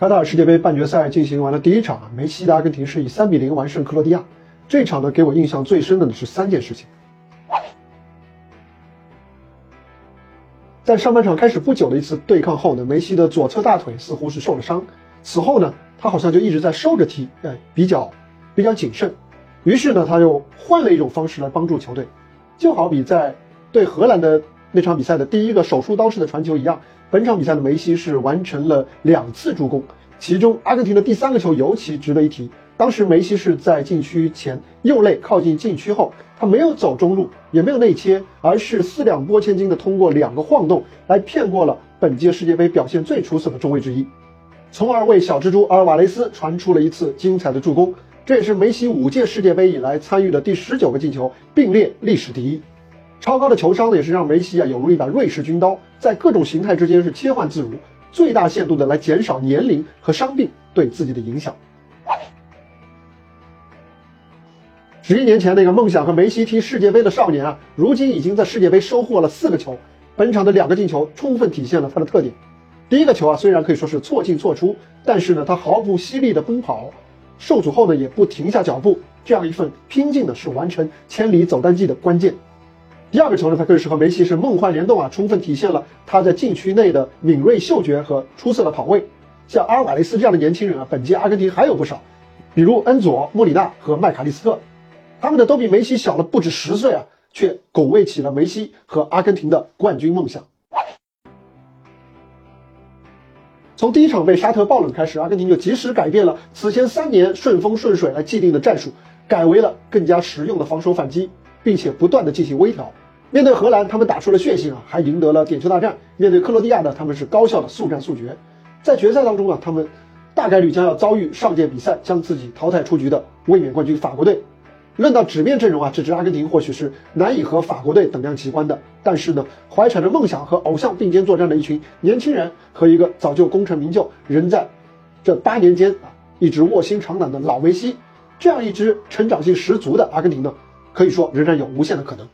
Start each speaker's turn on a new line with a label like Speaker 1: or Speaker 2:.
Speaker 1: 卡塔尔世界杯半决赛进行完了第一场，梅西的阿根廷是以三比零完胜克罗地亚。这场呢，给我印象最深的呢是三件事情。在上半场开始不久的一次对抗后呢，梅西的左侧大腿似乎是受了伤，此后呢，他好像就一直在收着踢，哎，比较比较谨慎。于是呢，他又换了一种方式来帮助球队，就好比在对荷兰的那场比赛的第一个手术刀式的传球一样。本场比赛的梅西是完成了两次助攻，其中阿根廷的第三个球尤其值得一提。当时梅西是在禁区前右肋靠近禁区后，他没有走中路，也没有内切，而是四两拨千斤的通过两个晃动来骗过了本届世界杯表现最出色的中卫之一，从而为小蜘蛛阿尔瓦雷斯传出了一次精彩的助攻。这也是梅西五届世界杯以来参与的第十九个进球，并列历史第一。超高的球商呢，也是让梅西啊有如一把瑞士军刀，在各种形态之间是切换自如，最大限度的来减少年龄和伤病对自己的影响。十一年前那个梦想和梅西踢世界杯的少年啊，如今已经在世界杯收获了四个球。本场的两个进球充分体现了他的特点。第一个球啊，虽然可以说是错进错出，但是呢，他毫不犀利的奔跑，受阻后呢也不停下脚步，这样一份拼劲呢，是完成千里走单骑的关键。第二个球呢，他更是和梅西是梦幻联动啊，充分体现了他在禁区内的敏锐嗅觉和出色的跑位。像阿尔瓦雷斯这样的年轻人啊，本届阿根廷还有不少，比如恩佐、莫里纳和麦卡利斯特，他们的都比梅西小了不止十岁啊，却拱卫起了梅西和阿根廷的冠军梦想。从第一场被沙特爆冷开始，阿根廷就及时改变了此前三年顺风顺水来既定的战术，改为了更加实用的防守反击，并且不断的进行微调。面对荷兰，他们打出了血性啊，还赢得了点球大战。面对克罗地亚呢，他们是高效的速战速决。在决赛当中啊，他们大概率将要遭遇上届比赛将自己淘汰出局的卫冕冠军法国队。论到纸面阵容啊，这支阿根廷或许是难以和法国队等量齐观的。但是呢，怀揣着梦想和偶像并肩作战的一群年轻人，和一个早就功成名就、仍在这八年间啊一直卧薪尝胆的老梅西，这样一支成长性十足的阿根廷呢，可以说仍然有无限的可能。